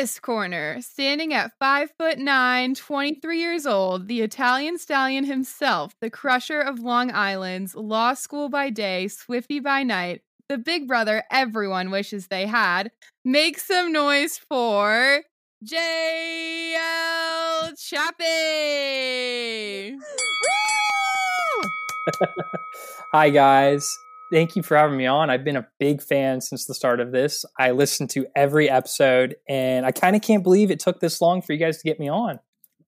this corner, standing at 5 foot 9, 23 years old, the Italian stallion himself, the crusher of Long Island's, law school by day, Swifty by night, the big brother everyone wishes they had. Make some noise for JL Chiappe. Hi, guys. Thank you for having me on. I've been a big fan since the start of this. I listened to every episode, and I kind of can't believe it took this long for you guys to get me on.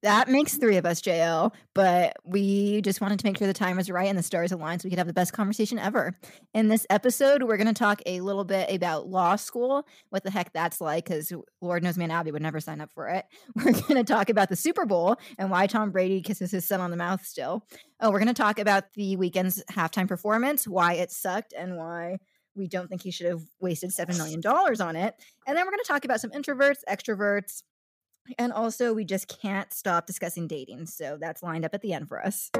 That makes three of us, JL. But we just wanted to make sure the time was right and the stars aligned so we could have the best conversation ever. In this episode, we're going to talk a little bit about law school, what the heck that's like, because Lord knows me and Abby would never sign up for it. We're going to talk about the Super Bowl and why Tom Brady kisses his son on the mouth still. Oh, we're going to talk about the Weeknd's halftime performance, why it sucked, and why we don't think he should have wasted $7 million on it. And then we're going to talk about some introverts, extroverts, and also, we just can't stop discussing dating. So that's lined up at the end for us.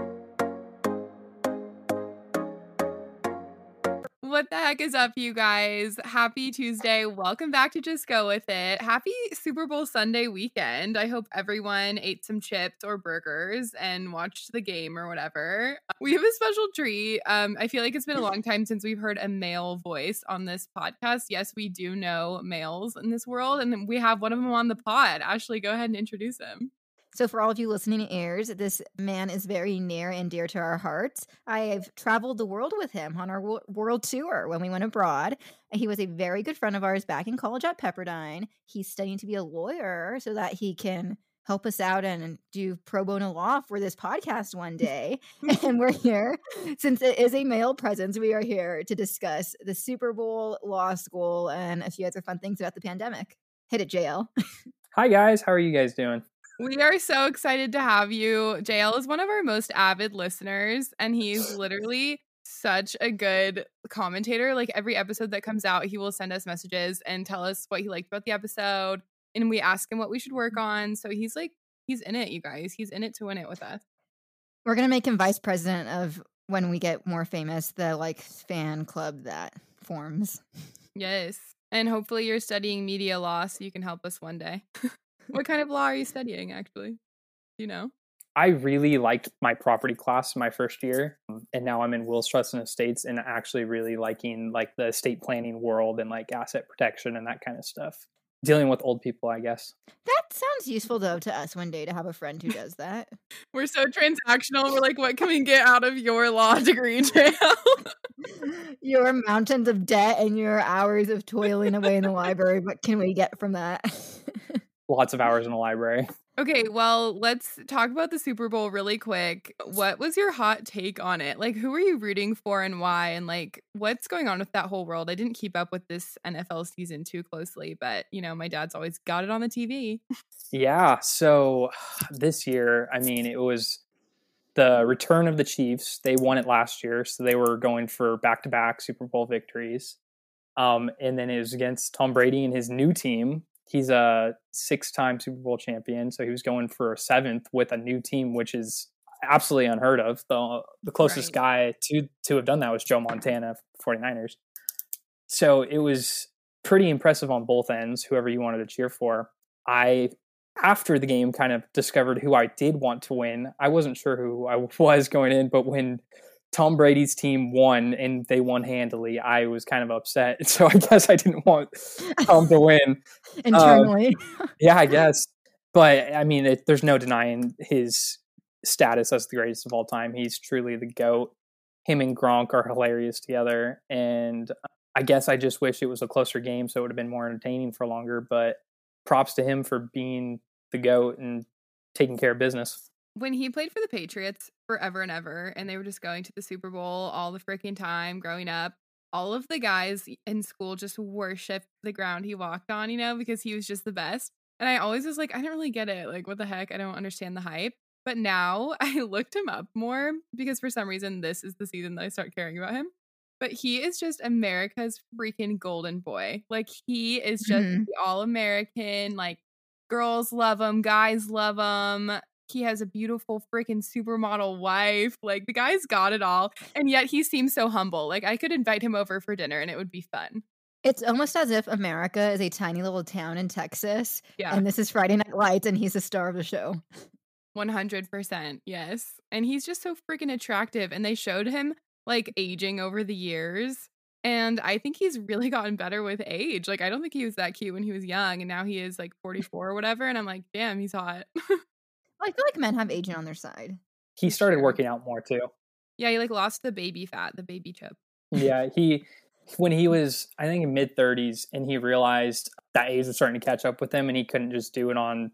What the heck is up, you guys? Happy Tuesday. Welcome back to Just Go With It. Happy Super Bowl Sunday weekend. I hope everyone ate some chips or burgers and watched the game or whatever. We have a special treat. Um, I feel like it's been a long time since we've heard a male voice on this podcast. Yes, we do know males in this world, and we have one of them on the pod. Ashley, go ahead and introduce him. So, for all of you listening ears, this man is very near and dear to our hearts. I have traveled the world with him on our world tour when we went abroad. He was a very good friend of ours back in college at Pepperdine. He's studying to be a lawyer so that he can help us out and do pro bono law for this podcast one day. and we're here, since it is a male presence, we are here to discuss the Super Bowl, law school, and a few other fun things about the pandemic. Hit it, JL. Hi, guys. How are you guys doing? We are so excited to have you. JL is one of our most avid listeners, and he's literally such a good commentator. Like every episode that comes out, he will send us messages and tell us what he liked about the episode. And we ask him what we should work mm-hmm. on. So he's like, he's in it, you guys. He's in it to win it with us. We're going to make him vice president of when we get more famous, the like fan club that forms. Yes. And hopefully you're studying media law so you can help us one day. what kind of law are you studying, actually? Do you know? I really liked my property class my first year, um, and now I'm in wills trust and estates, and actually really liking like the estate planning world and like asset protection and that kind of stuff. Dealing with old people, I guess. That sounds useful though to us one day to have a friend who does that. We're so transactional. We're like, what can we get out of your law degree, JL? your mountains of debt and your hours of toiling away in the library. What can we get from that? Lots of hours in the library. Okay, well, let's talk about the Super Bowl really quick. What was your hot take on it? Like, who are you rooting for and why? And like, what's going on with that whole world? I didn't keep up with this NFL season too closely, but you know, my dad's always got it on the TV. yeah. So this year, I mean, it was the return of the Chiefs. They won it last year, so they were going for back to back Super Bowl victories. Um, and then it was against Tom Brady and his new team, he's a six-time Super Bowl champion, so he was going for a seventh with a new team, which is absolutely unheard of. The the closest right. guy to to have done that was Joe Montana, 49ers. So it was pretty impressive on both ends, whoever you wanted to cheer for. I after the game kind of discovered who I did want to win. I wasn't sure who I was going in, but when Tom Brady's team won and they won handily, I was kind of upset. So I guess I didn't want Tom to win internally. Um, yeah, I guess. But I mean, it, there's no denying his status as the greatest of all time. He's truly the goat. Him and Gronk are hilarious together, and I guess I just wish it was a closer game so it would have been more entertaining for longer. But props to him for being the goat and taking care of business when he played for the Patriots forever and ever, and they were just going to the Super Bowl all the freaking time growing up, all of the guys in school just worshiped the ground he walked on, you know, because he was just the best. And I always was like, I don't really get it. Like, what the heck? I don't understand the hype. But now I looked him up more because for some reason this is the season that I start caring about him. But he is just America's freaking golden boy. Like he is just mm-hmm. all American. Like girls love him, guys love him he has a beautiful freaking supermodel wife. Like the guy's got it all. And yet he seems so humble. Like I could invite him over for dinner and it would be fun. It's almost as if America is a tiny little town in Texas, Yeah. and this is Friday Night Lights, and he's the star of the show. 100%. Yes. And he's just so freaking attractive. And they showed him like aging over the years. And I think he's really gotten better with age. Like, I don't think he was that cute when he was young. And now he is like 44 or whatever. And I'm like, damn, he's hot. I feel like men have aging on their side. He started Sure. working out more too. yeah, he like lost the baby fat, the baby chip. Yeah, he when he was I think mid 30s and he realized that age was starting to catch up with him and he couldn't just do it on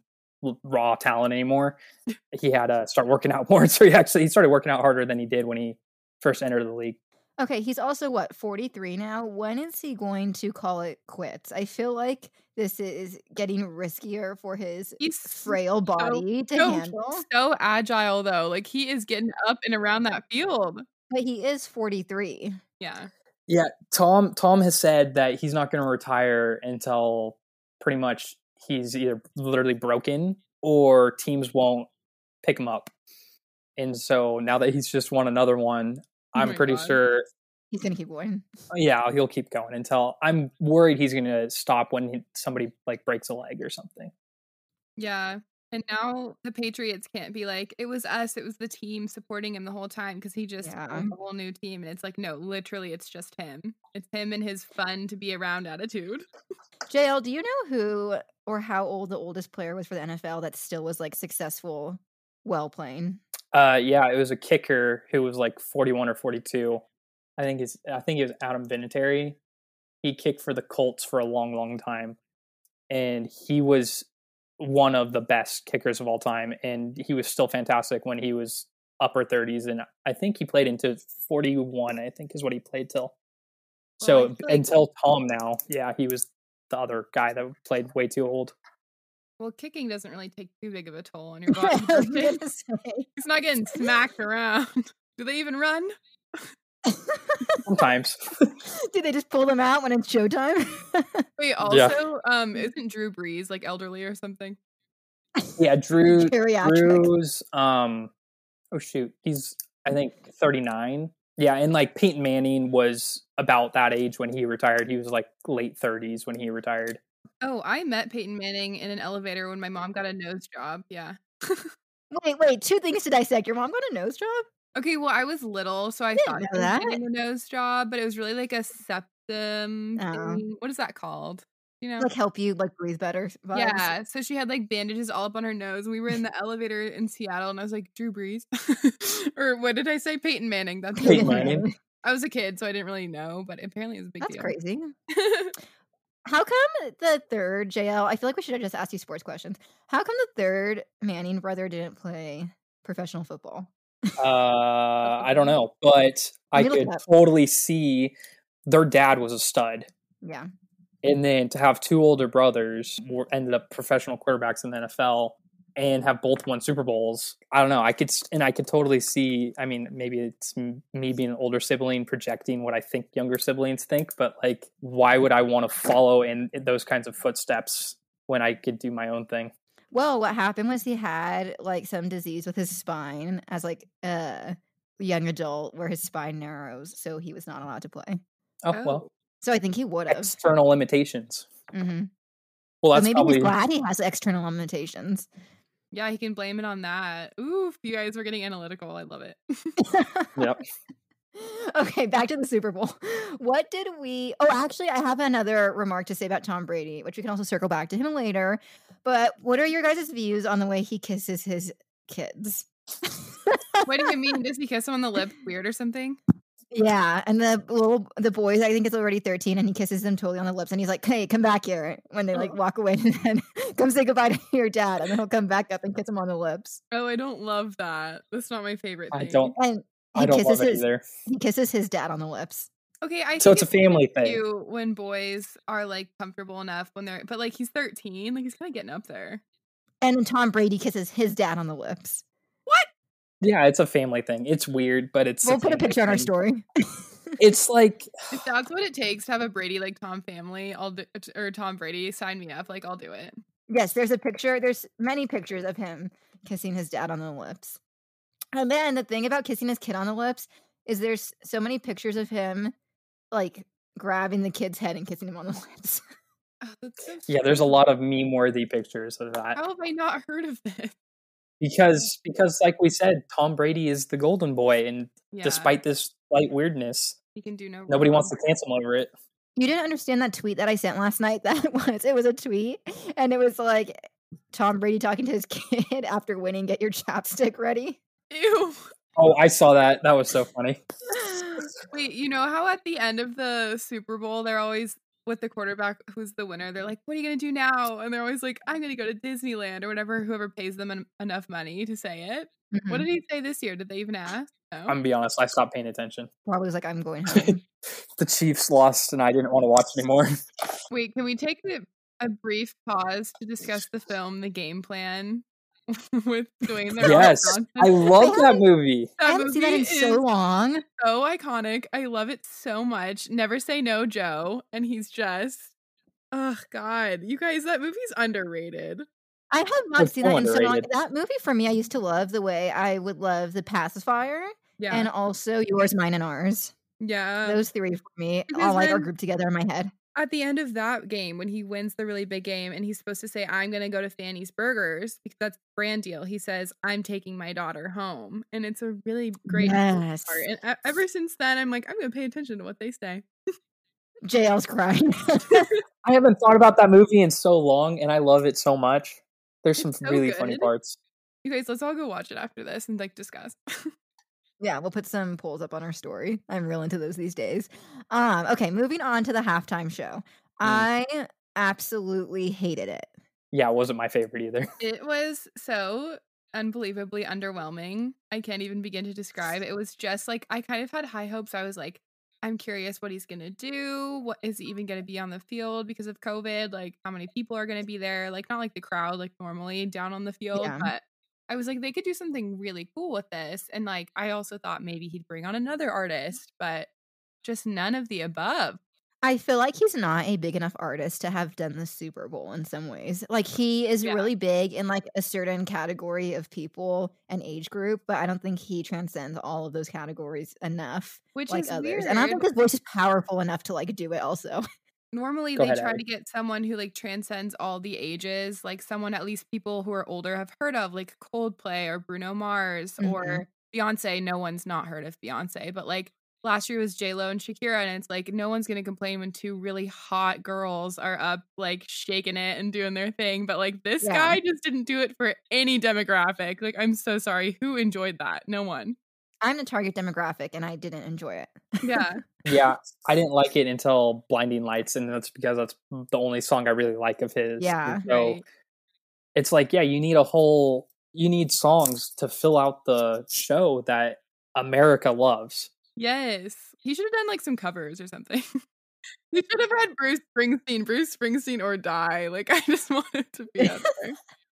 raw talent anymore. He had to start working out more. So he actually he started working out harder than he did when he first entered the league. Okay, he's also what, 43 now? When is he going to call it quits? I feel like this is getting riskier for his He's frail body to so, handle. so agile though. Like, he is getting up and around that field. But he is 43. Yeah. Yeah, Tom Tom has said that he's not going to retire until pretty much he's either literally broken or teams won't pick him up. And so now that he's just won another one, Oh I'm my pretty God. sure He's going to keep going. yeah, he'll keep going until I'm worried he's going to stop when he, somebody like breaks a leg or something. Yeah. And now the Patriots can't be like, it was us, it was the team supporting him the whole time because he just Yeah. built a whole new team. And it's like, no, literally, it's just him. It's him and his fun to be around attitude. JL, do you know who or how old the oldest player was for the NFL that still was like successful, well playing? Uh, yeah, it was a kicker who was like 41 or 42. I think it's I think it was Adam Vinatieri. He kicked for the Colts for a long, long time, and he was one of the best kickers of all time. And he was still fantastic when he was upper 30s, and I think he played into 41. I think is what he played till. So feel like- until Tom now, yeah, he was the other guy that played way too old. Well, kicking doesn't really take too big of a toll on your body. I was does it? gonna say. He's not getting smacked around. Do they even run? Sometimes, Do they just pull them out when it's showtime? Wait, also, um, isn't Drew Brees like elderly or something? yeah, Drew Geriatric. Drew's um oh shoot, he's I think 39. Yeah, and like Peyton Manning was about that age when he retired. He was like late 30s when he retired. Oh, I met Peyton Manning in an elevator when my mom got a nose job. Yeah. Wait, wait, two things to dissect. Your mom got a nose job? Okay, well, I was little, so I Didn't thought know was that. getting a nose job, but it was really like a septum. Oh. thing. What is that called? You know? Like help you like breathe better. vibes? yeah. So she had like bandages all up on her nose. and We were in the elevator in Seattle, and I was like, Drew Brees, or what did I say? Peyton Manning. That's Peyton who it was. Manning. I was a kid, so I didn't really know, but apparently it was a big That's deal. crazy. How come the third JL? I feel like we should have just asked you sports questions. How come the third Manning brother didn't play professional football? Uh I don't know, but I me look it could totally see their dad was a stud. Yeah. And then to have two older brothers were ended up professional quarterbacks in the NFL and have both won Super Bowls. I don't know. I could, and I could totally see. I mean, maybe it's me being an older sibling projecting what I think younger siblings think, but like, why would I want to follow in those kinds of footsteps when I could do my own thing? Well, what happened was he had like some disease with his spine as like a young adult where his spine narrows, so he was not allowed to play. Oh, Oh. well, So I think he would have. external limitations. Mm-hmm. Well, Well, that's maybe probably he's glad he has external limitations. Yeah, he can blame it on that. Oof, you guys were getting analytical. I love it. Yep. okay, back to the Super Bowl. What did we? Oh, actually, I have another remark to say about Tom Brady, which we can also circle back to him later. But what are your guys' views on the way he kisses his kids? what do you mean? Does he kiss him on the lip weird or something? Yeah, and the little the boys, I think it's already thirteen, and he kisses them totally on the lips, and he's like, "Hey, come back here." When they like oh. walk away, and then come say goodbye to your dad, and then he'll come back up and kiss him on the lips. Oh, I don't love that. That's not my favorite thing. I don't. And he I don't kisses love it his either. he kisses his dad on the lips. Okay, I So think it's a family thing. when boys are like comfortable enough when they're, but like he's 13, like he's kind of getting up there. And then Tom Brady kisses his dad on the lips. What? Yeah, it's a family thing. It's weird, but it's. We'll put a family picture on our story. It's like If that's what it takes to have a Brady like Tom family, I'll do, or Tom Brady, sign me up. Like I'll do it. Yes, there's a picture. There's many pictures of him kissing his dad on the lips. And then the thing about kissing his kid on the lips is there's so many pictures of him like grabbing the kid's head and kissing him on the lips. Oh, so Yeah, there's a lot of meme worthy pictures of that. How have I not heard of this? Because because like we said, Tom Brady is the golden boy and Yeah, despite this slight weirdness, he can do no. nobody wants to cancel him over it. You didn't understand that tweet that I sent last night. That was it was a tweet, and it was like Tom Brady talking to his kid after winning. Get your chapstick ready. Ew. Oh, I saw that. That was so funny. Wait, you know how at the end of the Super Bowl they're always with the quarterback who's the winner. They're like, "What are you gonna do now?" And they're always like, "I'm gonna go to Disneyland or whatever." Whoever pays them en- enough money to say it. Mhm. What did he say this year? Did they even ask? No. I'm gonna be honest, I stopped paying attention. Probably was like, I'm going home. The Chiefs lost and I didn't want to watch anymore. Wait, can we take a, a brief pause to discuss the film, The Game Plan, with Dwayne the yes. I love that movie. I haven't seen that in so long. so iconic. I love it so much. Never say no, Joe. And he's just, oh God, you guys, that movie's underrated. I have not It's seen that so in so long. That movie for me, I used to love the way I would love The Pacifier Yeah, and also Yours, Mine, and Ours. yeah. Those three for me because all like are grouped together in my head. At the end of that game, when he wins the really big game, and he's supposed to say, "I'm gonna go to Fanny's Burgers" because that's the brand deal. He says, "I'm taking my daughter home," and it's a really great Yes. part. And ever since then, I'm like, I'm gonna pay attention to what they say. JL's crying. I haven't thought about that movie in so long and I love it so much. There's some so really funny parts. You guys, let's all go watch it after this and like discuss. Yeah, we'll put some polls up on our story. I'm real into those these days. Um, okay, moving on to the halftime show. I absolutely hated it. Yeah, it wasn't my favorite either. It was so unbelievably underwhelming. I can't even begin to describe. It was just like I kind of had high hopes. I was like, I'm curious what he's gonna do. What is he even gonna be on the field because of COVID? Like how many people are gonna be there? Like not like the crowd like normally down on the field, Yeah. but I was like, they could do something really cool with this. And like I also thought maybe he'd bring on another mm. artist, but just none of the above. I feel like he's not a big enough artist to have done the Super Bowl in some ways. Like he is Yeah. really big in like a certain category of people and age group, but I don't think he transcends all of those categories enough Which like is others. weird. And I don't think his voice is powerful enough to like do it also. Normally Go they ahead, try Abby. to get someone who like transcends all the ages like someone at least people who are older have heard of like coldplay or bruno mars Mhm. or beyonce no one's not heard of beyonce but like last year was j-lo and shakira and it's like no one's gonna complain when two really hot girls are up like shaking it and doing their thing but like this Yeah. guy just didn't do it for any demographic like i'm so sorry who enjoyed that no one I'm the target demographic and I didn't enjoy it. yeah yeah, I didn't like it until Blinding Lights, and that's because that's the only song I really like of his. Yeah. And so right it's like, yeah, you need a whole, you need songs to fill out the show that America loves. Yes. He should have done like some covers or something. he should have had Bruce Springsteen, Bruce Springsteen or die. Like I just wanted to be out there.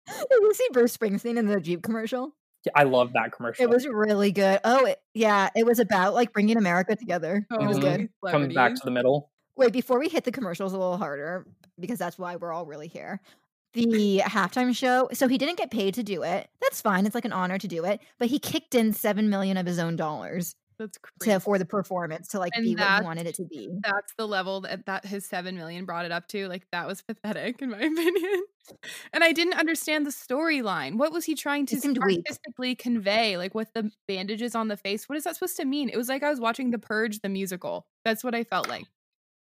Did you see Bruce Springsteen in the Jeep commercial? Yeah, I love that commercial. It was really good. Oh, it, yeah, it was about like bringing America together. It was Oh, good. Coming back to the middle. Wait, before we hit the commercials a little harder, because that's why we're all really here. The halftime show. So he didn't get paid to do it. That's fine. It's like an honor to do it. But he kicked in seven million of his own dollars That's crazy. to for the performance to like And be what he wanted it to be. That's the level that, that his seven million brought it up to. Like that was pathetic in my opinion. And I didn't understand the storyline. What was he trying to It seemed weak. artistically convey? Like with the bandages on the face. What is that supposed to mean? It was like I was watching The Purge, the musical. That's what I felt like.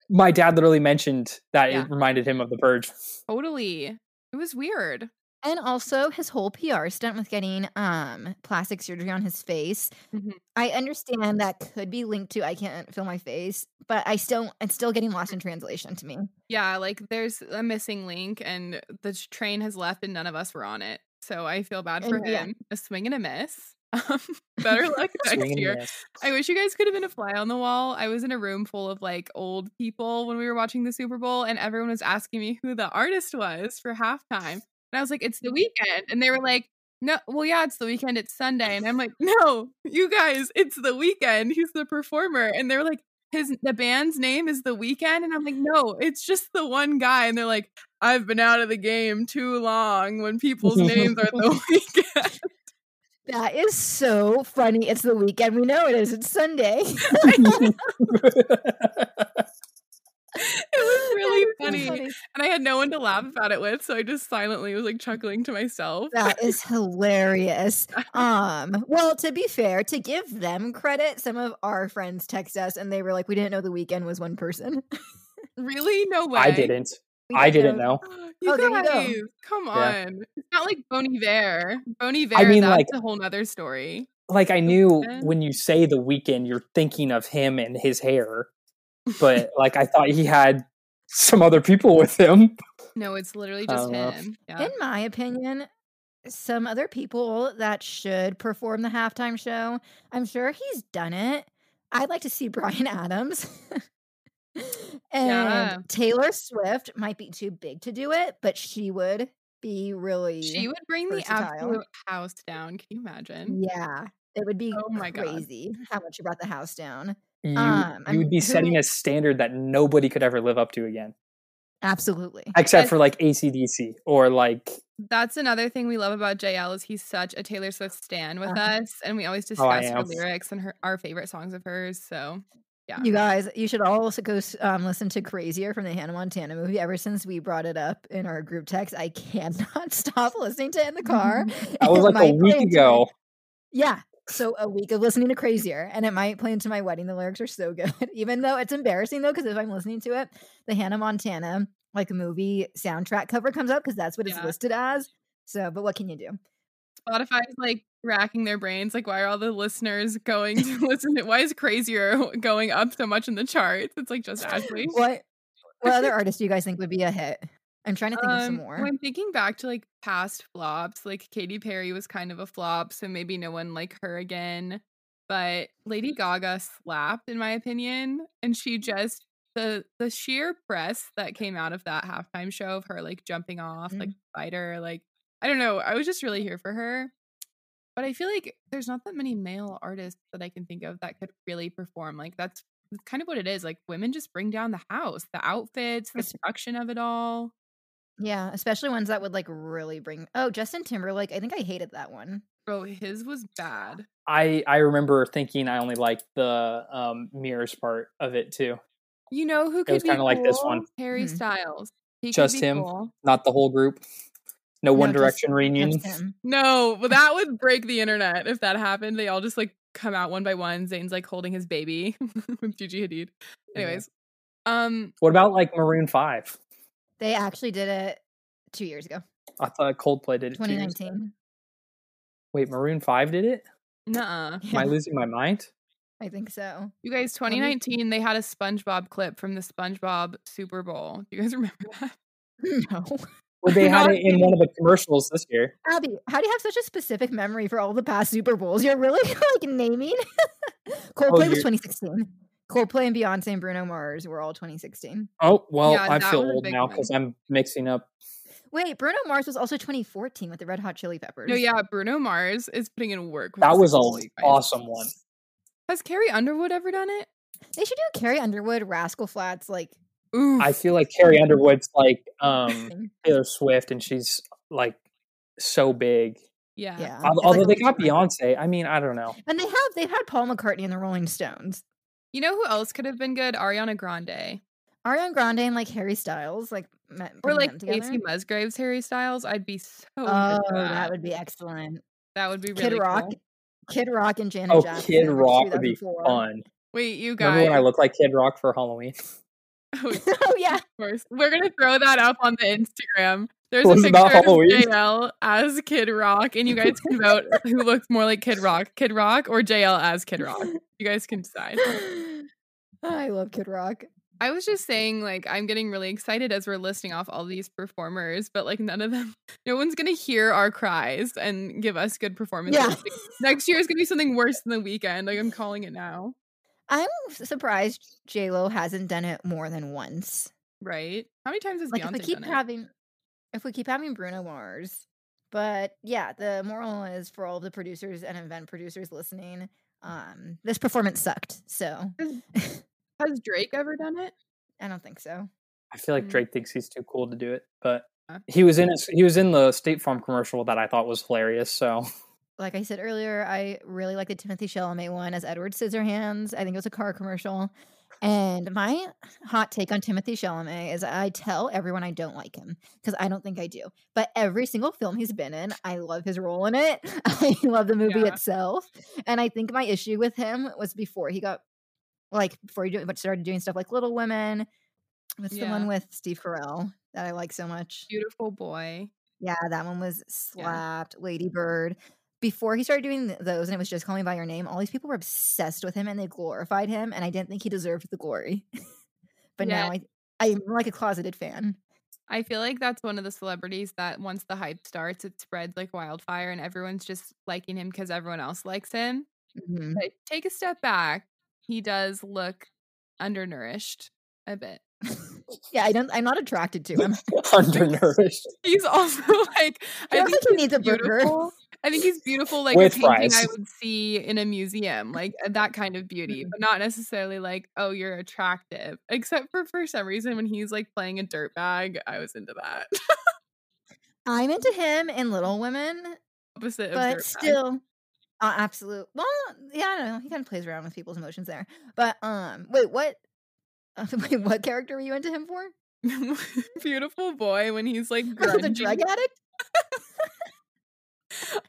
My dad literally mentioned that Yeah. it reminded him of The Purge. Totally. It was weird. And also his whole PR stunt with getting um plastic surgery on his face. Mhm. I understand that could be linked to I can't feel my face, but I still it's still getting lost in translation to me. Yeah, like there's a missing link and the train has left and none of us were on it. So I feel bad for And yeah. him. A swing and a miss. Um, better luck next year. I wish you guys could have been a fly on the wall. I was in a room full of like old people when we were watching the Super Bowl and everyone was asking me who the artist was for halftime. And I was like, it's the mm-hmm. Weeknd. And they were like, no, well, yeah, it's the weekend. It's Sunday. And I'm like, no, you guys, it's the Weeknd. He's the performer. And they're like, his the band's name is the Weeknd. And I'm like, no, it's just the one guy. And they're like, I've been out of the game too long when people's names are the Weeknd. That is so funny. It's the weekend. We know it is. It's Sunday. funny. funny. And I had no one to laugh about it with, so I just silently was like chuckling to myself. That is hilarious. Um, well, to be fair, to give them credit, some of our friends text us and they were like, "We didn't know the Weeknd was one person." really? No way. I didn't. We I didn't know. You Oh, there you go. guys, come Yeah. on. It's not like Bon Iver. Bon Iver, I mean, that's like- a whole nother story. Like I knew when you say the Weeknd, you're thinking of him and his hair, but like I thought he had some other people with him. No, it's literally just him. Yeah. In my opinion, some other people that should perform the halftime show, I'm sure he's done it. I'd like to see Bryan Adams. and Yeah. Taylor Swift might be too big to do it, but she would be really She would bring the absolute house down. Can you imagine? Yeah. It would be Oh my God. crazy how much you brought the house down. You, Um, you would be setting a standard that nobody could ever live up to again, Absolutely. except for like ACDC or like That's another thing we love about JL is he's such a Taylor Swift stan with Uh-huh. us, and we always Oh, discuss her lyrics and her our favorite songs of hers. So yeah, You guys, you should also go um, listen to Crazier from the Hannah Montana movie. Ever since we brought it up in our group text, I cannot stop listening to it in the car. that was like a week ago. Yeah. So a week of listening to Crazier, and it might play into my wedding. The lyrics are so good, even though it's embarrassing though, because if I'm listening to it, the Hannah Montana like movie soundtrack cover comes up because that's what it's listed as. So, but what can you do? Spotify's like racking their brains. Like, why are all the listeners going to listen to? Why is Crazier going up so much in the charts? It's like just Ashley. What what other artist do you guys think would be a hit? I'm trying to think of some Um, more. I'm thinking back to like past flops. Like Katy Perry was kind of a flop, so maybe no one like her again. But Lady Gaga slapped, in my opinion, and she just the the sheer press that came out of that halftime show of her like jumping off like spider, like I don't know. I was just really here for her. But I feel like there's not that many male artists that I can think of that could really perform. Like that's kind of what it is. Like women just bring down the house, the outfits, the production of it all. Yeah, especially ones that would like really bring. Oh, Justin Timberlake. I think I hated that one. Bro, his was bad. I I remember thinking I only liked the um, mirrors part of it too, You know who could was be kinda like this one. Harry Mhm. Styles. He Just him? cool. not the whole group. No, One No, just- Direction reunion. No, but that would break the internet if that happened. They all just like come out one by one. Zayn's like holding his baby with Gigi Hadid. Anyways, um, What about like Maroon Five? They actually did it two years ago, I thought Coldplay did it. two years ago. 2019. Wait, Maroon Five did it? nuh Am I losing my mind? I think so. You guys, 2019, they had a SpongeBob clip from the SpongeBob Super Bowl. Do you guys remember that? No, Well, they had it in one of the commercials this year. Abby, how do you have such a specific memory for all the past Super Bowls? You're really like naming. Oh, Coldplay was 2016. Coldplay and Beyonce and Bruno Mars were all 2016. Oh well, Yeah, I feel old now because I'm mixing up. Wait, Bruno Mars was also 2014 with the Red Hot Chili Peppers. No, yeah, Bruno Mars is putting in work. with That was Super an awesome one. Has Carrie Underwood ever done it? They should do Carrie Underwood, Rascal Flatts, like Ooh, I feel like Carrie Underwood's like um. Taylor Swift, and she's like so big. yeah. yeah. Al- it's like Although they got. Beyonce, I mean, I don't know. And they have they've had Paul McCartney and the Rolling Stones. You know who else could have been good? Ariana Grande. Ariana Grande and like Harry Styles, like met, Or like them. Kacey Musgraves, Harry Styles. I'd be so Oh, that. that would be excellent. That would be Kid Rock, cool. Kid Rock and Janet Oh, Jackson. Kid Rock would be fun. Wait, you guys. Remember when I looked like Kid Rock for Halloween? Oh, oh yeah, of course. We're gonna throw that up on the Instagram. There's Was a it not picture of JL as Kid Rock, and you guys can vote who looks more like Kid Rock, Kid Rock, or JL as Kid Rock. You guys can decide. I love Kid Rock. I was just saying, like, I'm getting really excited as we're listing off all these performers, but like, none of them, no one's gonna hear our cries and give us good performances. Yeah. Next year is gonna be something worse than the Weeknd. Like, I'm calling it now. I'm surprised J Lo hasn't done it more than once. Right? How many times has Like Beyonce if we keep done it? having, if we keep having Bruno Mars, but yeah, the moral is for all the producers and event producers listening, um, this performance sucked. So Has Drake ever done it? I don't think so. I feel like Mm. Drake thinks he's too cool to do it, but he was in a, he was in the State Farm commercial that I thought was hilarious. So Like I said earlier, I really like the Timothée Chalamet one as Edward Scissorhands. I think it was a car commercial. And my hot take on Timothée Chalamet is I tell everyone I don't like him because I don't think I do. But every single film he's been in, I love his role in it. I love the movie Yeah. itself. And I think my issue with him was before he got like before he started doing stuff like Little Women. What's the one with Steve Carell that I like so much? Beautiful boy. Yeah, that one was slapped. Lady Bird. Before he started doing those, and it was just call me by your name. All these people were obsessed with him, and they glorified him. And I didn't think he deserved the glory. but now I, I'm like a closeted fan. I feel like that's one of the celebrities that once the hype starts, it spreads like wildfire and everyone's just liking him because everyone else likes him. Mhm. But take a step back. He does look undernourished a bit. Yeah, I don't. I'm not attracted to him. Undernourished. He's also like I I think think he needs a burger. I think he's beautiful, like With a painting I would see in a museum, like uh, that kind of beauty, Mhm. but not necessarily like, oh, you're attractive. Except for for some reason when he's like playing a dirt bag, I was into that. I'm into him in Little Women, Opposite of but still, uh, absolute. Well, yeah, I don't know. He kind of plays around with people's emotions there. But um, wait, what? Uh, wait, what character were you into him for? beautiful boy when he's like Oh, the drug addict.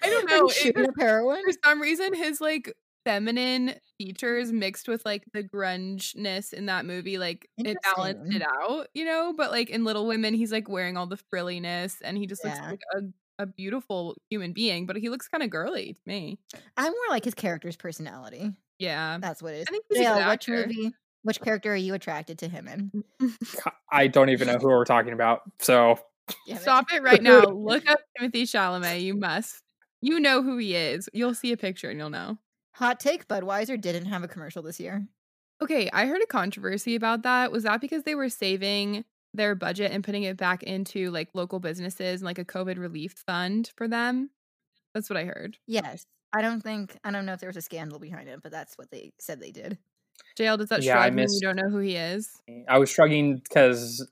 I don't know. It shooting just- up heroin. for some reason his like feminine features mixed with like the grungeness in that movie like it balanced it out you know but like in little women he's like wearing all the frilliness and he just looks like a, a beautiful human being but he looks kind of girly to me I'm more like his character's personality. yeah That's what it is. I think he's a good which movie, which character are you attracted to him in? I don't even know who we're talking about. So Damn it. Stop it right now look up timothée chalamet you must you know who he is you'll see a picture and you'll know Hot take: Budweiser didn't have a commercial this year. Okay, I heard a controversy about that. Was that because they were saving their budget and putting it back into like local businesses and like a COVID relief fund for them? That's what I heard. Yes, I don't think I don't know if there was a scandal behind it, but that's what they said they did. JL, does that Yeah, I shrug when you don't know who he is? I was struggling because,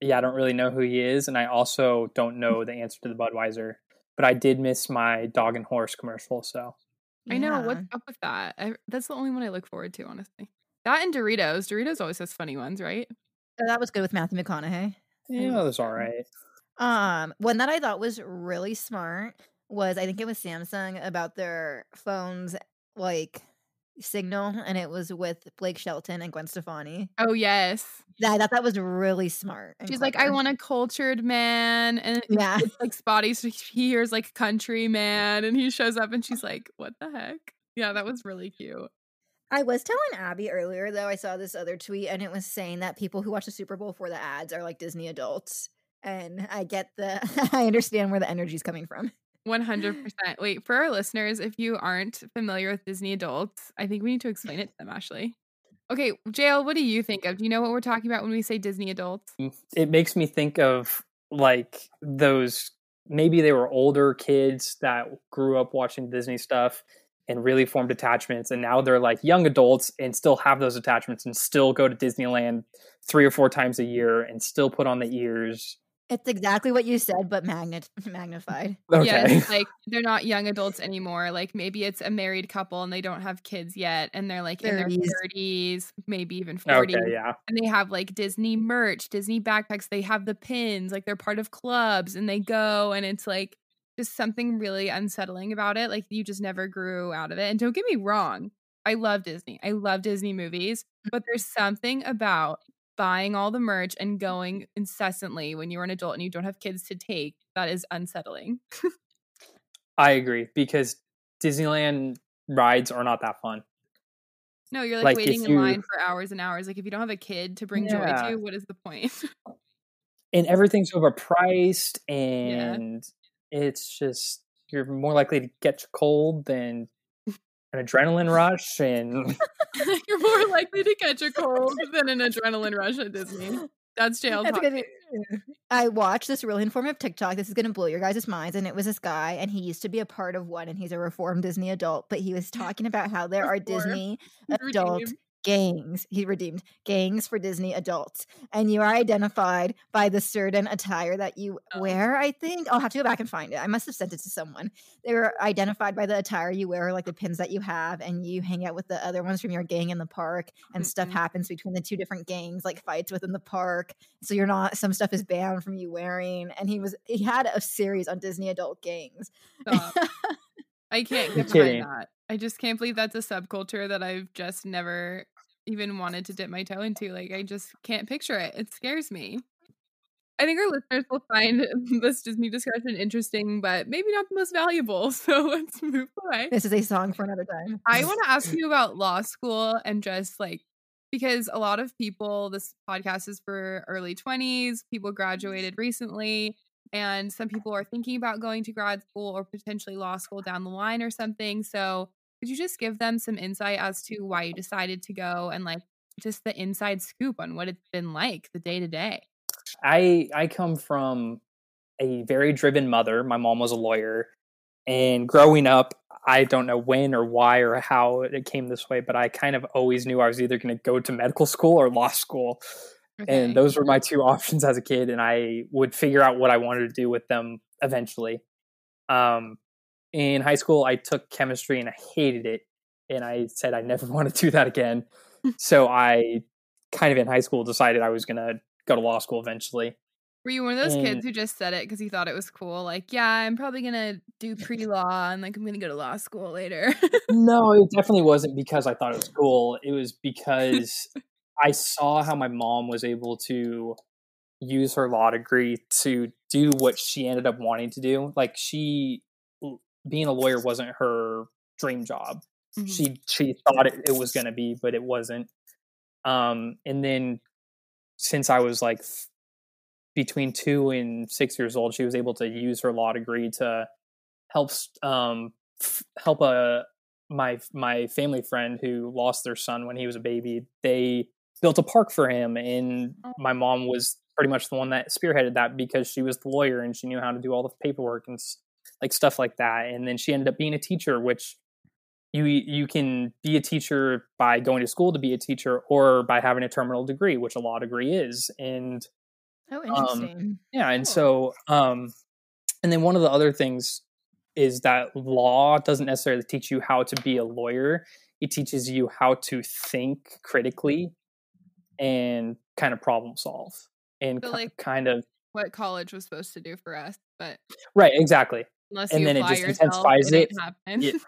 yeah, I don't really know who he is, and I also don't know the answer to the Budweiser. But I did miss my dog and horse commercial, so I know. What's up with that? I, that's the only one I look forward to, honestly. That and Doritos. Doritos always has funny ones, right? So that was good with Matthew McConaughey. yeah, love it was all them. right. Um, one that I thought was really smart was I think it was Samsung about their phones like signal, and it was with Blake Shelton and Gwen Stefani. Oh yes. Yeah, I thought that was really smart. She's like, I want a cultured man, and Yeah. it's like spotty. So he hears like country man, and he shows up, and she's like, "What the heck?" Yeah, that was really cute. I was telling Abby earlier though, I saw this other tweet and it was saying that people who watch the Super Bowl for the ads are like Disney adults. And I get the I understand where the energy's coming from. One hundred percent. Wait, for our listeners, if you aren't familiar with Disney adults, I think we need to explain it to them. Ashley. Okay, JL. What do you think of? Do you know what we're talking about when we say Disney adults? Mm, it makes me think of like those maybe they were older kids that grew up watching Disney stuff and really formed attachments, and now they're like young adults and still have those attachments and still go to Disneyland three or four times a year and still put on the ears. It's exactly what you said, but magnet magnified. Okay. Yes, like they're not young adults anymore. Like maybe it's a married couple and they don't have kids yet, and they're like in their 30s. thirties, maybe even forties. okay, yeah. and they have like Disney merch, Disney backpacks. They have the pins, like they're part of clubs, and they go, and it's like just something really unsettling about it. Like you just never grew out of it. And don't get me wrong, I love Disney. I love Disney movies, mm. but there's something about buying all the merch and going incessantly when you're an adult and you don't have kids to take that is unsettling. I agree because Disneyland rides are not that fun. No, you're like, Like, waiting in you- line for hours and hours. Like if you don't have a kid to bring joy to, what is the point? And everything's overpriced and it's just you're more likely to get a cold than an adrenaline rush and more likely to catch a cold than an adrenaline rush at Disney. That's JL That's good. I watched this really informative TikTok. This is gonna blow your guys' minds. And it was this guy, and he used to be a part of one, and he's a reformed Disney adult, but he was talking about how there are Disney adult. Gangs. He redeemed gangs for Disney adults. And you are identified by the certain attire that you Oh. wear, I think. I'll have to go back and find it. I must have sent it to someone. They were identified by the attire you wear, like the pins that you have, and you hang out with the other ones from your gang in the park, and stuff Mhm. happens between the two different gangs, like fights within the park. So you're not some stuff is banned from you wearing. And he was he had a series on Disney adult gangs. Stop. I can't You're get behind that. I just can't believe that's a subculture that I've just never even wanted to dip my toe into. Like I just can't picture it. It scares me. I think our listeners will find this Disney discussion interesting, but maybe not the most valuable. So let's move away. This is a song for another time. I want to ask you about law school and just like because a lot of people, this podcast is for early 20s, people graduated recently, and some people are thinking about going to grad school or potentially law school down the line or something. So, could you just give them some insight as to why you decided to go and like just the inside scoop on what it's been like the day to day? I I come from a very driven mother. My mom was a lawyer, and growing up, I don't know when or why or how it came this way, but I kind of always knew I was either going to go to medical school or law school, and those were my two options as a kid. And I would figure out what I wanted to do with them eventually. Um, in high school, I took chemistry and I hated it, and I said I never want to do that again. so I kind of in high school decided I was going to go to law school eventually. Were you one of those And- kids who just said it because you thought it was cool? Like, yeah, I'm probably gonna do pre law and like I'm gonna go to law school later. no, it definitely wasn't because I thought it was cool. It was because I saw how my mom was able to use her law degree to do what she ended up wanting to do. Like she being a lawyer wasn't her dream job. Mhm. She she thought it, it was going to be, but it wasn't. Um and then since I was like f- between 2 and 6 years old, she was able to use her law degree to help um f- help a my my family friend who lost their son when he was a baby. They built a park for him and Oh. my mom was pretty much the one that spearheaded that because she was the lawyer and she knew how to do all the paperwork and s- like stuff like that and then she ended up being a teacher which you you can be a teacher by going to school to be a teacher or by having a terminal degree which a law degree is and Oh, interesting. yeah and Cool. so um and then one of the other things is that law doesn't necessarily teach you how to be a lawyer it teaches you how to think critically and kind of problem solve and like- kind of what college was supposed to do for us, but right exactly unless And you then it just yourself, intensifies it, it. Yeah.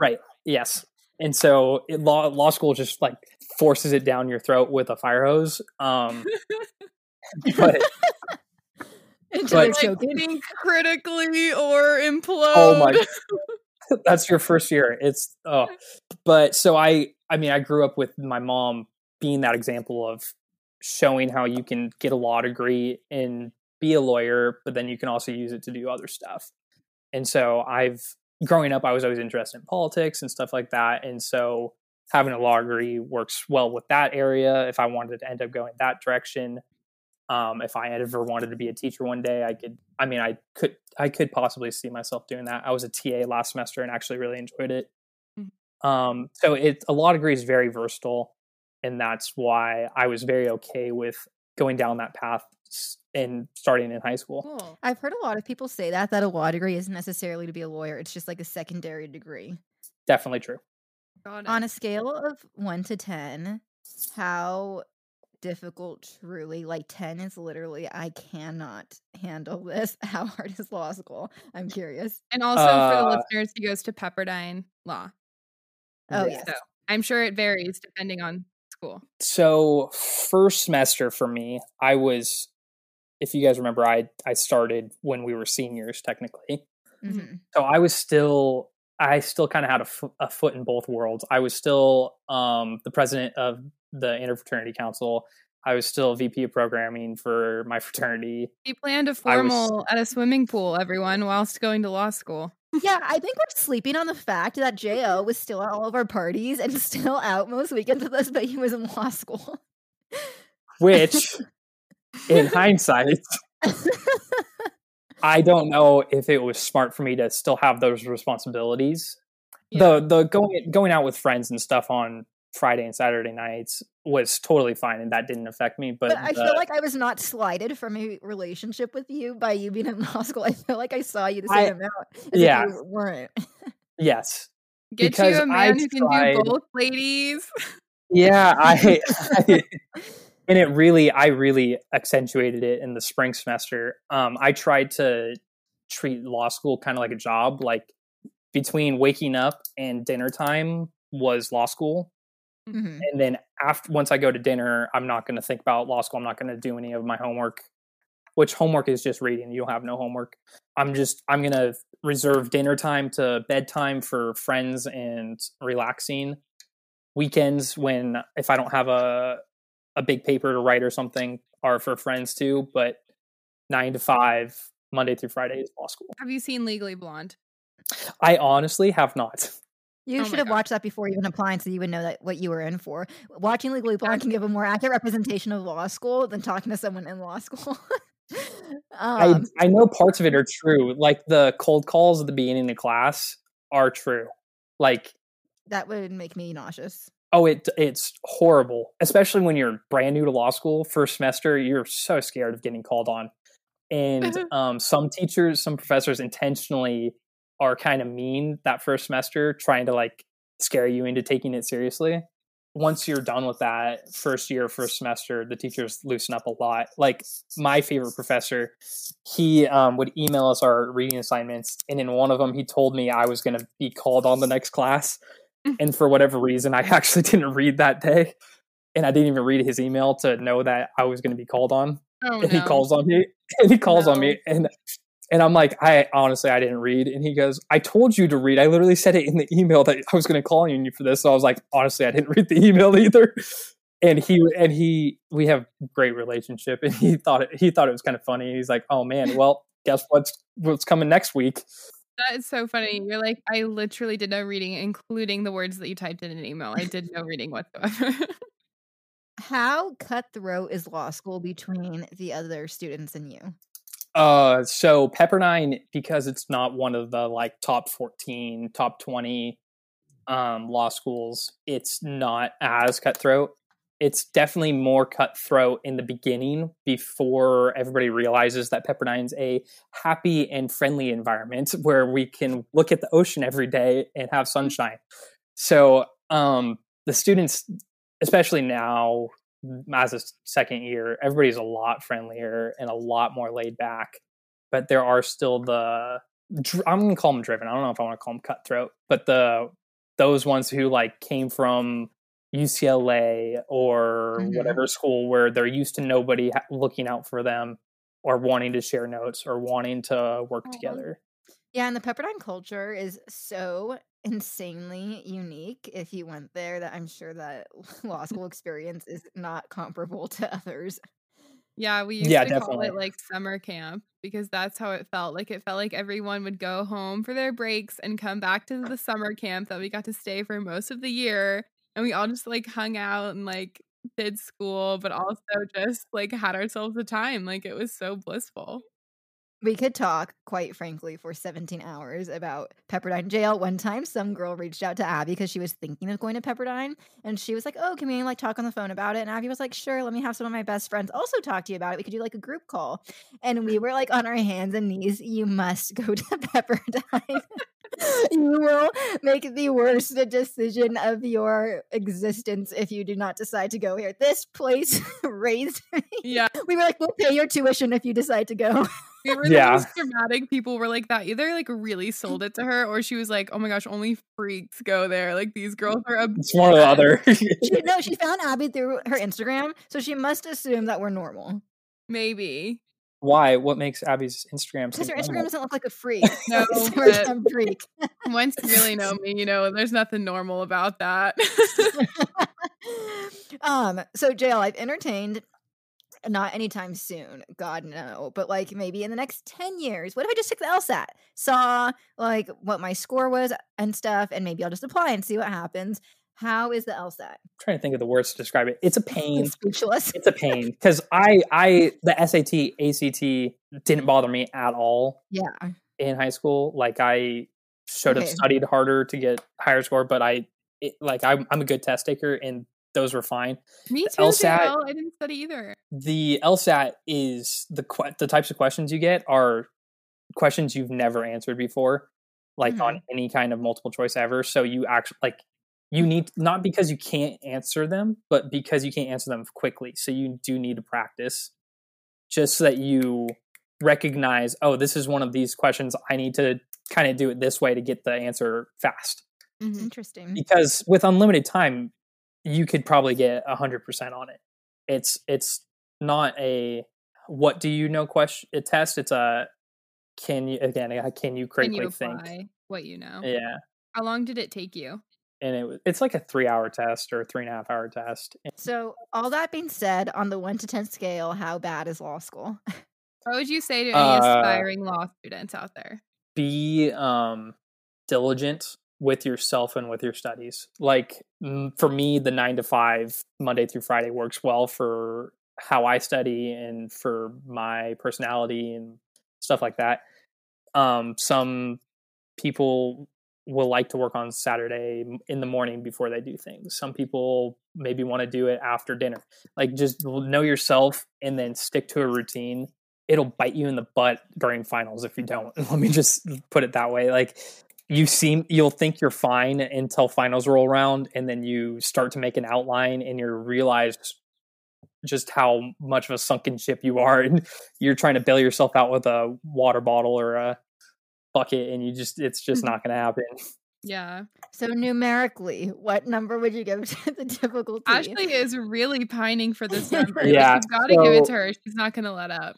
Right. Yes. And so it, law law school just like forces it down your throat with a fire hose. Um, but Until but- like choking. think critically or implode. oh my, that's your first year. It's oh, but so I I mean I grew up with my mom being that example of showing how you can get a law degree and be a lawyer, but then you can also use it to do other stuff. And so I've growing up, I was always interested in politics and stuff like that. And so having a law degree works well with that area. If I wanted to end up going that direction, um, if I ever wanted to be a teacher one day, I could. I mean, I could. I could possibly see myself doing that. I was a TA last semester and actually really enjoyed it. Um, so it a law degree is very versatile, and that's why I was very okay with going down that path s- and starting in high school. Cool. I've heard a lot of people say that that a law degree isn't necessarily to be a lawyer. It's just like a secondary degree. Definitely true. On a scale of one to ten, how difficult truly like 10 is literally i cannot handle this how hard is law school i'm curious and also for the Uh, listeners, he goes to Pepperdine Law. oh Yeah. yes So I'm sure it varies depending on school. So first semester for me, I was, if you guys remember, I I started when we were seniors technically. Mhm. so I was still I still kind of had a a foot in both worlds. I was still um, the president of the interfraternity council. I was still VP of programming for my fraternity. He planned a I was- formal at a swimming pool, everyone, whilst going to law school. yeah i think we're sleeping on the fact that jo was still at all of our parties and still out most weekends with us but he was in law school Which, in hindsight, I don't know if it was smart for me to still have those responsibilities. Yeah. The the going going out with friends and stuff on Friday and Saturday nights was totally fine, and that didn't affect me. But, But I the- feel like I was not slighted from a relationship with you by you being in law school. I feel like I saw you the same I- amount. As if yeah. you weren't. yes, Get Because you a I man who can tried- do both, ladies. yeah, I, I and it really i really accentuated it in the spring semester. Um, i tried to treat law school kind of like a job like between waking up and dinner time was law school. Mhm. and then after once i go to dinner i'm not going to think about law school i'm not going to do any of my homework which homework is just reading you don't have no homework. I'm just i'm going to reserve dinner time to bedtime for friends and relaxing. Weekends when if i don't have a a big paper to write or something are for friends too but 9 to 5 monday through friday is law school Have you seen Legally Blonde? i honestly have not You Oh should have God. watched that before even applying so you would know that what you were in for. Watching Legally Blonde can give a more accurate representation of law school than talking to someone in law school. I, um, I know parts of it are true. Like the cold calls at the beginning of class are true. Like, that would make me nauseous. Oh, it it's horrible, especially when you're brand new to law school, first semester. You're so scared of getting called on, and um, some teachers, some professors intentionally are kind of mean that first semester, trying to like scare you into taking it seriously. Once you're done with that first year, first semester, the teachers loosen up a lot. Like my favorite professor, he um, would email us our reading assignments, and in one of them, he told me I was going to be called on the next class, and for whatever reason, I actually didn't read that day, and I didn't even read his email to know that I was going to be called on Oh and he calls on me and he calls on me and and I'm like, I honestly I didn't read. And he goes, I told you to read. I literally said it in the email that I was gonna call on you for this. So I was like, honestly, I didn't read the email either. And he and he we have great relationship and he thought it he thought it was kind of funny. He's like, Oh man, well, guess what's what's coming next week? That is so funny. You're like, I literally did no reading, including the words that you typed in an email. I did no reading whatsoever. How cutthroat is law school between the other students and you? Uh, so Pepperdine, because it's not one of the like top 14, top 20 um, law schools, it's not as cutthroat. It's definitely more cutthroat in the beginning before everybody realizes that Pepperdine's a happy and friendly environment where we can look at the ocean every day and have sunshine. So um, the students, especially now as a second year, everybody's a lot friendlier and a lot more laid back. But there are still the I'm gonna call them driven. I don't know if I want to call them cutthroat, but the those ones who like came from UCLA or Mhm. whatever school where they're used to nobody looking out for them or wanting to share notes or wanting to work Aw. together. Yeah, and the Pepperdine culture is so insanely unique if you went there that I'm sure that law school experience is not comparable to others. yeah, we used Yeah, to call it like summer camp because that's how it felt. Like it felt like everyone would go home for their breaks and come back to the summer camp that we got to stay for most of the year. And we all just like hung out and like did school, but also just like had ourselves a time. Like it was so blissful. We could talk, quite frankly, for 17 hours about Pepperdine JL. One time, some girl reached out to Abby because she was thinking of going to Pepperdine, and she was like, "Oh, can we like talk on the phone about it?" And Abby was like, "Sure, let me have some of my best friends also talk to you about it. We could do like a group call." And we were like on our hands and knees. You must go to Pepperdine. you will make the worst decision of your existence if you do not decide to go here. This place raised me. Yeah. We were like, "We'll pay your tuition if you decide to go." We were Yeah. the most dramatic people were like that. Either like really sold it to her or she was like, Oh my gosh, only freaks go there. Like these girls are a It's one or the other. she, no, she found Abby through her Instagram, so she must assume that we're normal. maybe. Why? What makes Abby's Instagram? Because her Instagram normal? doesn't look like a freak. No, So we're some freak. Once you really know me, you know, there's nothing normal about that. um, so JL, I've entertained not anytime soon, God no, but like maybe in the next 10 years. What if I just took the LSAT? Saw like what my score was and stuff, and maybe I'll just apply and see what happens. How is the LSAT? trying to think of the words to describe it. It's a pain. Speechless. it's a pain because I I the SAT ACT didn't bother me at all Yeah. in high school. Like I should have studied harder to get higher score, but I it, like I'm I'm a good test taker, and those were fine. Me The too. LSAT JL. I didn't study either. the LSAT is the que- the types of questions you get are questions you've never answered before, like on any kind of multiple choice ever. So you actually like you need not because you can't answer them, but because you can't answer them quickly. So you do need to practice, just so that you recognize, oh, this is one of these questions. I need to kind of do it this way to get the answer fast. Mhm. Interesting. Because with unlimited time, you could probably get a hundred percent on it. It's it's not a what do you know question a test. It's a can you again can you Can critically you think? what you know? Yeah, How long did it take you? and it it's like a three hour test or a three and a half hour test. So, all that being said, on the one to 10 scale, how bad is law school? What would you say to any Uh, aspiring law students out there? Be um diligent with yourself and with your studies. Like for me, the nine to five Monday through Friday works well for how I study and for my personality and stuff like that. Um, some people will like to work on Saturday in the morning before they do things. Some people maybe want to do it after dinner. Like just know yourself and then stick to a routine. It'll bite you in the butt during finals if you don't. Let me just put it that way. Like you seem you'll think you're fine until finals roll around and then you start to make an outline and you realize just how much of a sunken ship you are and you're trying to bail yourself out with a water bottle or a bucket and you just it's just mm-hmm. not going to happen Yeah. So, numerically, what number would you give to the difficulty? Ashley is really pining for this number. Yeah, You've got to give it to her. She's not going to let up.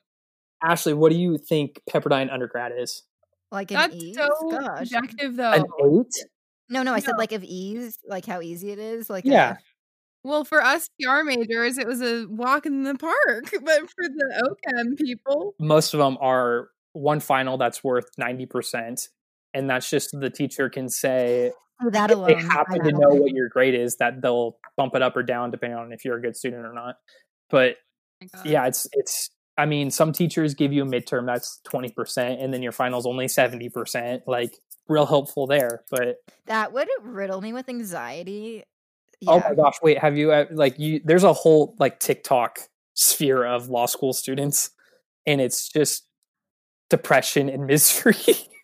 ashley what do you think pepperdine undergrad is like an That's ease? so Gosh. objective, an though. eight No, no, I said like of ease, like how easy it is. Like, Yeah. a- Well, for us PR majors, it was a walk in the park. But for the OChem people, most of them are one final that's worth 90% and that's just the teacher can say oh, that alone. they happen to know what your grade is that they'll bump it up or down depending on if you're a good student or not but oh my yeah it's it's i mean some teachers give you a midterm that's 20% and then your finals only 70% like real helpful there but That would riddle me with anxiety. oh my gosh wait have you uh, like you there's a whole like tiktok sphere of law school students and it's just depression and misery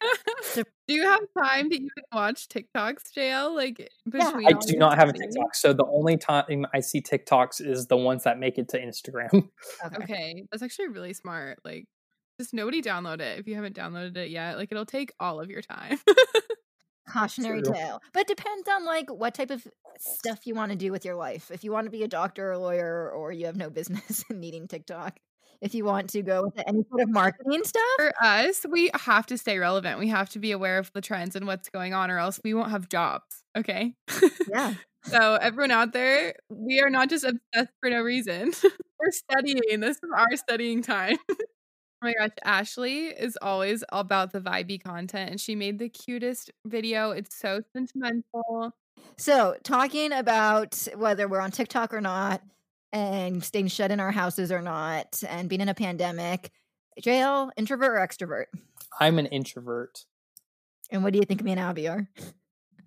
Do you have time to even watch TikToks, JL? Like eh, between I do not have a? TikTok. So the only time I see TikToks is the ones that make it to Instagram. Okay. Okay, that's actually really smart. Like, just nobody download it if you haven't downloaded it yet. Like, it'll take all of your time. Cautionary True. tale. But depends on like what type of stuff you want to do with your life. If you want to be a doctor or a lawyer or you have no business in needing TikTok. If you want to go with any sort of marketing stuff. For us, we have to stay relevant. We have to be aware of the trends and what's going on, or else we won't have jobs. Okay. Yeah. So, everyone out there, we are not just obsessed for no reason. We're studying. This is our studying time. oh my gosh, Ashley is always about the vibey content, and she made the cutest video. It's so sentimental. So, talking about whether we're on TikTok or not, and staying shut in our houses or not, and being in a pandemic, JL, introvert or extrovert? I'm an introvert. And what do you think me and Abby are?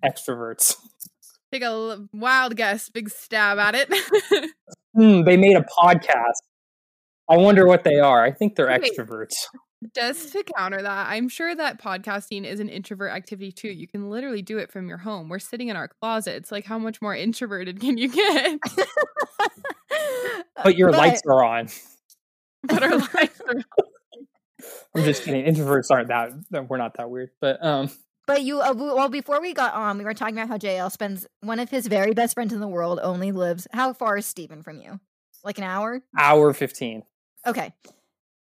Extroverts. Take a wild guess, big stab at it. Hmm, they made a podcast. I wonder what they are. I think they're Wait. extroverts. Just to counter that, I'm sure that podcasting is an introvert activity too. You can literally do it from your home. We're sitting in our closets. Like, how much more introverted can you get? But your lights are on. but our lives are on. I'm just kidding. Introverts aren't that. We're not that weird. But um, But you, uh, well, before we got on, we were talking about how JL spends one of his very best friends in the world only lives. How far is Steven from you? Like an hour? hour fifteen. Okay.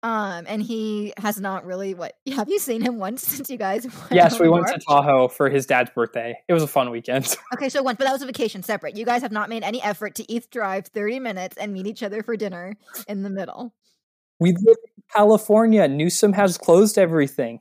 Um, and he has not really what have you seen him once since you guys went Yes, we home went to Tahoe for his dad's birthday. It was a fun weekend. Okay, so once, but that was a vacation separate. You guys have not made any effort to each drive 30 minutes and meet each other for dinner in the middle. We live in California. Newsom has closed everything.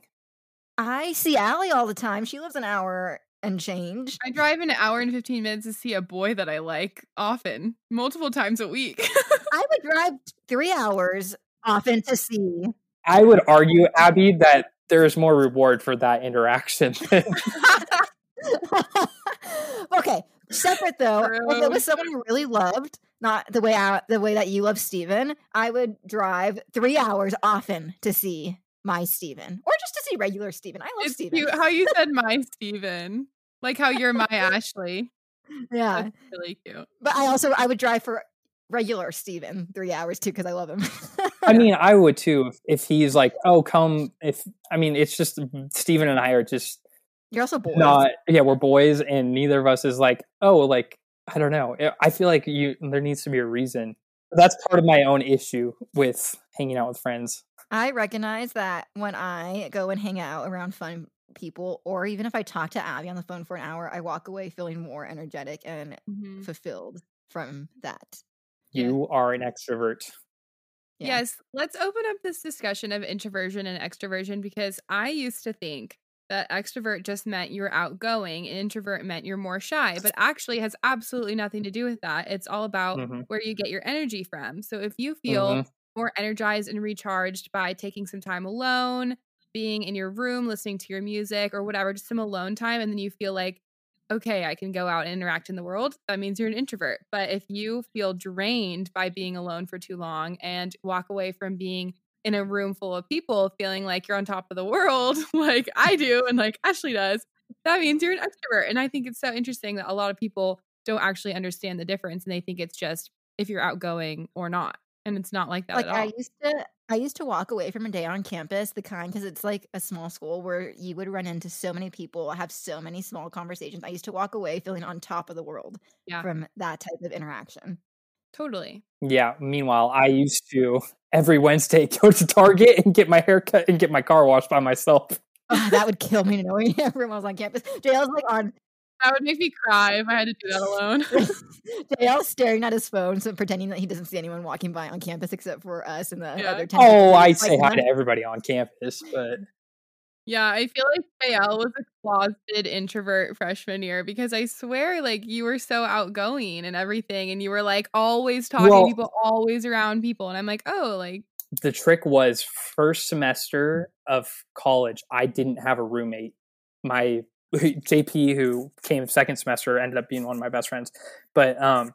I see Allie all the time. She lives an hour and change. I drive an hour and 15 minutes to see a boy that I like often, multiple times a week. I would drive three hours often to see. I would argue, Abby, that there is more reward for that interaction. okay, Separate though, if it was someone you really loved, not the way I, the way that you love Steven, I would drive three hours often to see my Steven. Or just to see regular Steven. I love It's Steven. cute how you said my Steven. Like how you're my Ashley. Yeah. That's really cute. But I also I would drive for regular Steven three hours too because I love him. I mean, I would too if, if he's like, "Oh, come." If I mean, it's just Steven and I are just You're also bored. not. Yeah, we're boys, and neither of us is like, "Oh, like I don't know." I feel like you there needs to be a reason. That's part of my own issue with hanging out with friends. I recognize that when I go and hang out around fun people, or even if I talk to Abby on the phone for an hour, I walk away feeling more energetic and Mhm. fulfilled from that. Yeah. You are an extrovert. Yeah. Yes, let's open up this discussion of introversion and extroversion because I used to think that extrovert just meant you're outgoing and introvert meant you're more shy, but actually has absolutely nothing to do with that. It's all about Mhm. where you get your energy from. So if you feel Mhm. more energized and recharged by taking some time alone, being in your room, listening to your music or whatever, just some alone time, and then you feel like, okay, I can go out and interact in the world, that means you're an introvert. But if you feel drained by being alone for too long and walk away from being in a room full of people feeling like you're on top of the world, like I do and like Ashley does, that means you're an extrovert. And I think it's so interesting that a lot of people don't actually understand the difference and they think it's just if you're outgoing or not. And it's not like that like at all. I used to I used to walk away from a day on campus, the kind because it's like a small school where you would run into so many people, have so many small conversations. I used to walk away feeling on top of the world Yeah. from that type of interaction. totally. Yeah. Meanwhile, I used to every Wednesday go to Target and get my hair cut and get my car washed by myself. Oh, that would kill me knowing everyone was on campus. JL's like on That would make me cry if I had to do that alone. JL's staring at his phone, so pretending that he doesn't see anyone walking by on campus except for us and the Yeah. other 10 Oh. I say hi to everybody on campus, but yeah, I feel like JL was a closeted introvert freshman year because I swear, like, you were so outgoing and everything, and you were like always talking Well- to people, always around people. And I'm like, oh, like, the trick was first semester of college, I didn't have a roommate. My JP, who came second semester, ended up being one of my best friends. But um,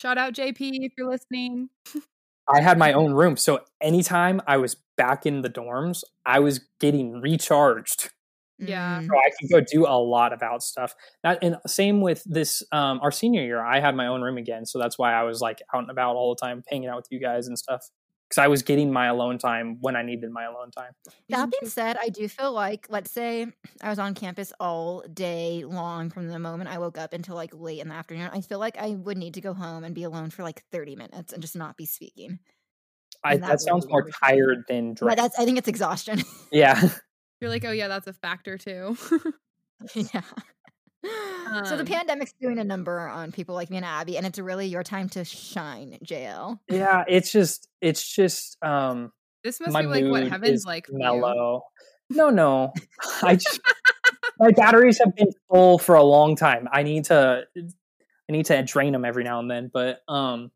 shout out JP if you're listening. I had my own room. So anytime I was back in the dorms, I was getting recharged. Yeah. Mm. So I could go do a lot of out stuff. That and same with this um our senior year, I had my own room again. So that's why I was like out and about all the time, hanging out with you guys and stuff. Because I was getting my alone time when I needed my alone time. That being said, I do feel like, let's say I was on campus all day long from the moment I woke up until like late in the afternoon. I feel like I would need to go home and be alone for like 30 minutes and just not be speaking. I, that, that sounds more tired than But that's, I think it's exhaustion. Yeah. You're like, oh, yeah, that's a factor too. yeah. So the Um, pandemic's doing a number on people like me and Abby, and it's really your time to shine, JL. Yeah. It's just it's just um this must be like what heaven's like for you. mellow. No, no. I just my batteries have been full for a long time. I need to I need to drain them every now and then, but um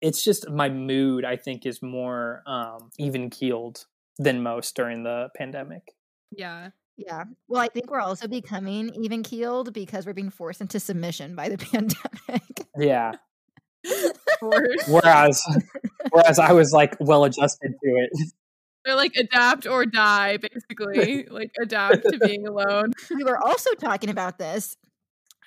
it's just my mood I think is more um even keeled than most during the pandemic. Yeah. Yeah. Well, I think we're also becoming even keeled because we're being forced into submission by the pandemic. Yeah. Whereas whereas I was like well adjusted to it. They're like adapt or die, basically. like adapt to being alone. we were also talking about this.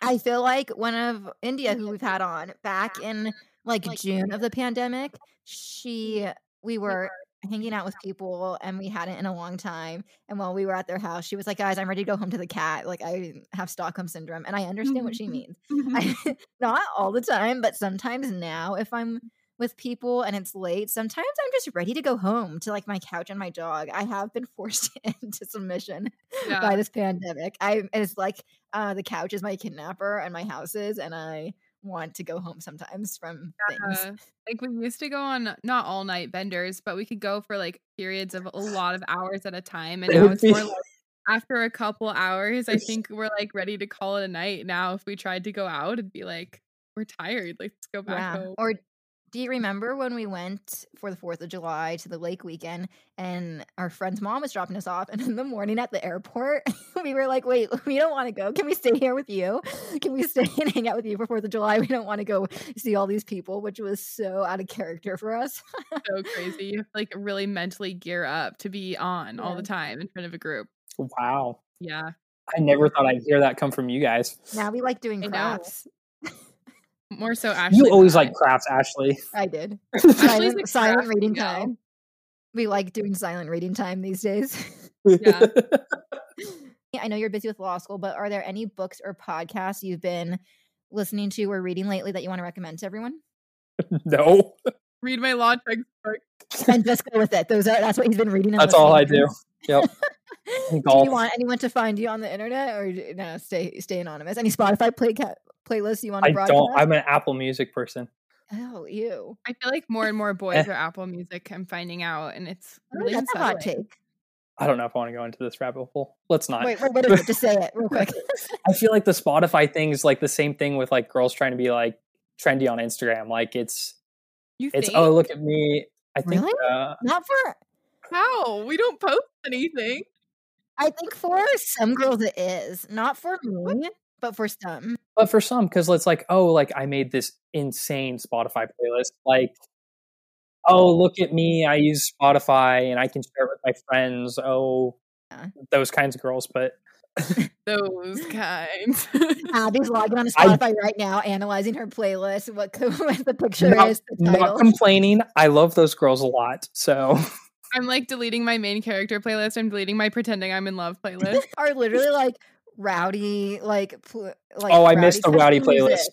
I feel like one of India, who we've had on back in like June of the pandemic, she we were hanging out with people and we hadn't in a long time. And while we were at their house, she was like, "Guys, I'm ready to go home to the cat. Like I have Stockholm syndrome, and I understand what she means. I, not all the time, but sometimes now, if I'm with people and it's late, sometimes I'm just ready to go home to like my couch and my dog. I have been forced into submission Yeah. by this pandemic. I it's like uh, the couch is my kidnapper and my house is, and I want to go home sometimes from things. Uh, like we used to go on not all night benders, but we could go for like periods of a lot of hours at a time. And now it's more like after a couple hours, I think we're like ready to call it a night. Now, if we tried to go out, it'd be like we're tired. Like, let's go back Yeah. home. Or Do you remember when we went for the 4th of July to the lake weekend and our friend's mom was dropping us off? And in the morning at the airport, we were like, wait, we don't want to go. Can we stay here with you? Can we stay and hang out with you for 4th of July? We don't want to go see all these people, which was so out of character for us. so crazy. You have to like really mentally gear up to be on all the time in front of a group. Wow. Yeah. I never thought I'd hear that come from you guys. now we like doing crafts. More so Ashley. You than always I. like crafts, Ashley. I did. Ashley's silent, a silent craft reading gal. time. We like doing silent reading time these days. Yeah. Yeah, I know you're busy with law school, but are there any books or podcasts you've been listening to or reading lately that you want to recommend to everyone? no, Read my law textbook. And just go with it. Those are that's what he's been reading. That's all I do. Yep. do you want anyone to find you on the internet, or no? Stay stay anonymous. Any Spotify play ca- playlists you want to I broadcast? don't. I'm an Apple Music person. oh, you. I feel like more and more Eh. boys are Apple Music. I'm finding out, and it's Oh, really that's a hot take. I don't know if I want to go into this rabbit hole. Let's not. Wait, wait, what is it? Just say it real quick. I feel like the Spotify thing is like the same thing with like girls trying to be like trendy on Instagram. Like it's You it's think? oh look at me. I think Really? uh, Not for. How? We don't post anything. I think for some girls it is. Not for me, but for some. but for some because it's like oh like I made this insane Spotify playlist. Like oh look at me, I use Spotify and I can share it with my friends. Oh Yeah. those kinds of girls. But Those kinds. Abby's logging on to I- Spotify right now, analyzing her playlist. What, what the picture not, is, the not complaining. I love those girls a lot. So I'm like deleting my main character playlist. I'm deleting my pretending I'm in love playlist. are literally like rowdy, like pl- like. oh, I missed the rowdy playlist.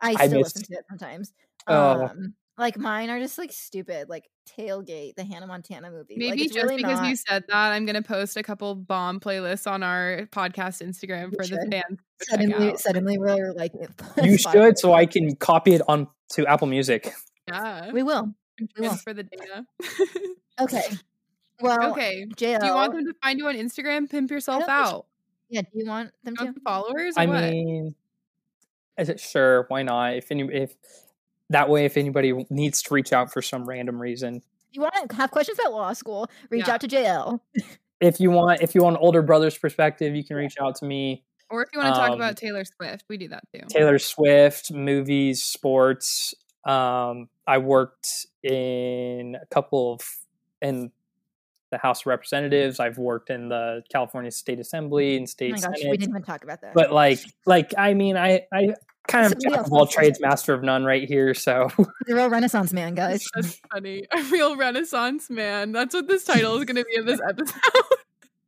I I still missed- listen to it sometimes. Oh. Um, like mine are just like stupid, like Tailgate, the Hannah Montana movie. Maybe it's just really because not- you said that, I'm gonna post a couple bomb playlists on our podcast Instagram You for the should. fans. to check suddenly, out. suddenly we're like, you should so I can copy it on to Apple Music. Yeah, We will. we will. transfer the data. Okay. Well, okay. JL, Do you want them to find you on Instagram? Pimp yourself out. Yeah. Do you want them to? followers? Or I what? mean, is it sure? Why not? If any, if that way, if anybody needs to reach out for some random reason, you want to have questions about law school, reach Yeah. out to JL. if you want, if you want an older brother's perspective, you can reach out to me. or if you want to talk um, about Taylor Swift, we do that too. Taylor Swift, movies, sports. Um, I worked in a couple of in the House of Representatives. I've worked in the California State Assembly and state. Oh state my gosh, we didn't even talk about that. But like, like I mean, I I kind of jack of all trades, master of none, right here. So the real Renaissance man, guys. That's funny. A real Renaissance man. That's what this title is going to be of this episode.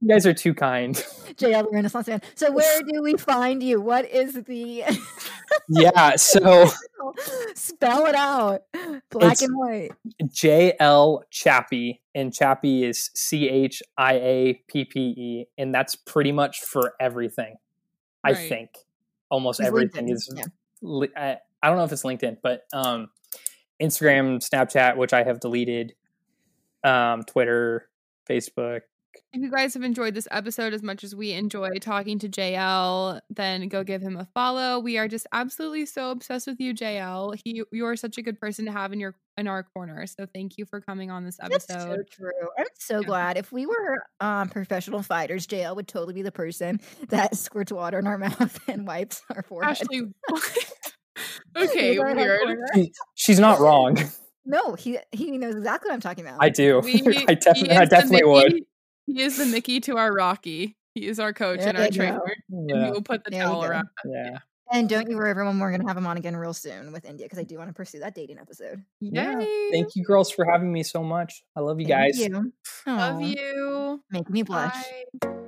You guys are too kind. JL, the Renaissance man. So where do we find you? What is the yeah. So spell it out? Black and white. J L Chiappe, and Chiappe is C H I A P P E, and that's pretty much for everything. I think almost It's everything LinkedIn, is. yeah. li- I, I don't know if it's LinkedIn, but um, Instagram, Snapchat, which I have deleted, um, Twitter, Facebook. If you guys have enjoyed this episode as much as we enjoy talking to JL, then go give him a follow. We are just absolutely so obsessed with you, JL. He, you are such a good person to have in your in our corner. So thank you for coming on this episode. That's so true. I'm so Yeah. glad. If we were um, professional fighters, JL would totally be the person that squirts water in our mouth and wipes our forehead. Ashley, what? okay, weird. She- She's not wrong. No, he he knows exactly what I'm talking about. I do. We, I he definitely, I definitely would. Mickey- He is the Mickey to our Rocky. He is our coach and our trainer. go. And Yeah. he will put the There towel around. yeah. And don't you worry, everyone. We're gonna have him on again real soon with India because I do want to pursue that dating episode. Yeah. Thank you, girls, for having me so much. I love you Thank guys. you. Love you. Make me blush. Bye.